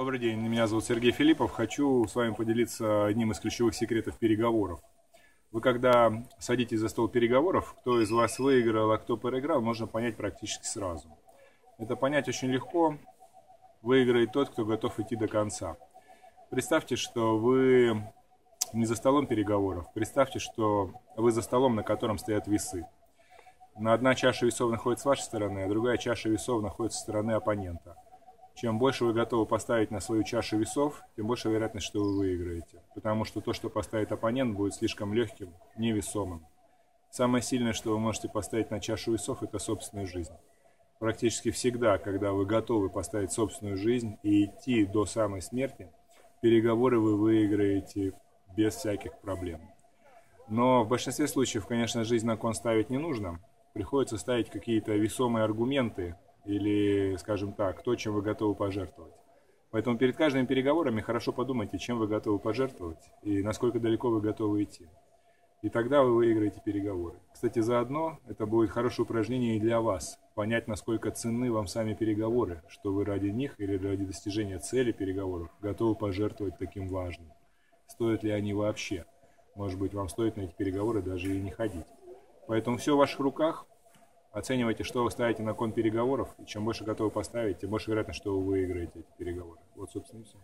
Добрый день, меня зовут Сергей Филиппов. Хочу с вами поделиться одним из ключевых секретов переговоров. Вы когда садитесь за стол переговоров, кто из вас выиграл, а кто проиграл, можно понять практически сразу. Это понять очень легко. Выиграет тот, кто готов идти до конца. Представьте, что вы не за столом переговоров. Представьте, что вы за столом, на котором стоят весы. На одна чаша весов находится с вашей стороны, а другая чаша весов находится со стороны оппонента. Чем больше вы готовы поставить на свою чашу весов, тем больше вероятность, что вы выиграете. Потому что то, что поставит оппонент, будет слишком легким, невесомым. Самое сильное, что вы можете поставить на чашу весов, это собственная жизнь. Практически всегда, когда вы готовы поставить собственную жизнь и идти до самой смерти, переговоры вы выиграете без всяких проблем. Но в большинстве случаев, конечно, жизнь на кон ставить не нужно. Приходится ставить какие-то весомые аргументы, или, скажем так, то, чем вы готовы пожертвовать. Поэтому перед каждыми переговорами хорошо подумайте, чем вы готовы пожертвовать и насколько далеко вы готовы идти. И тогда вы выиграете переговоры. Кстати, заодно это будет хорошее упражнение и для вас. Понять, насколько ценны вам сами переговоры, что вы ради них или ради достижения цели переговоров готовы пожертвовать таким важным. Стоят ли они вообще? Может быть, вам стоит на эти переговоры даже и не ходить. Поэтому все в ваших руках. Оценивайте, что вы ставите на кон переговоров, и чем больше готовы поставить, тем больше вероятность, что вы выиграете эти переговоры. Вот, собственно, и все.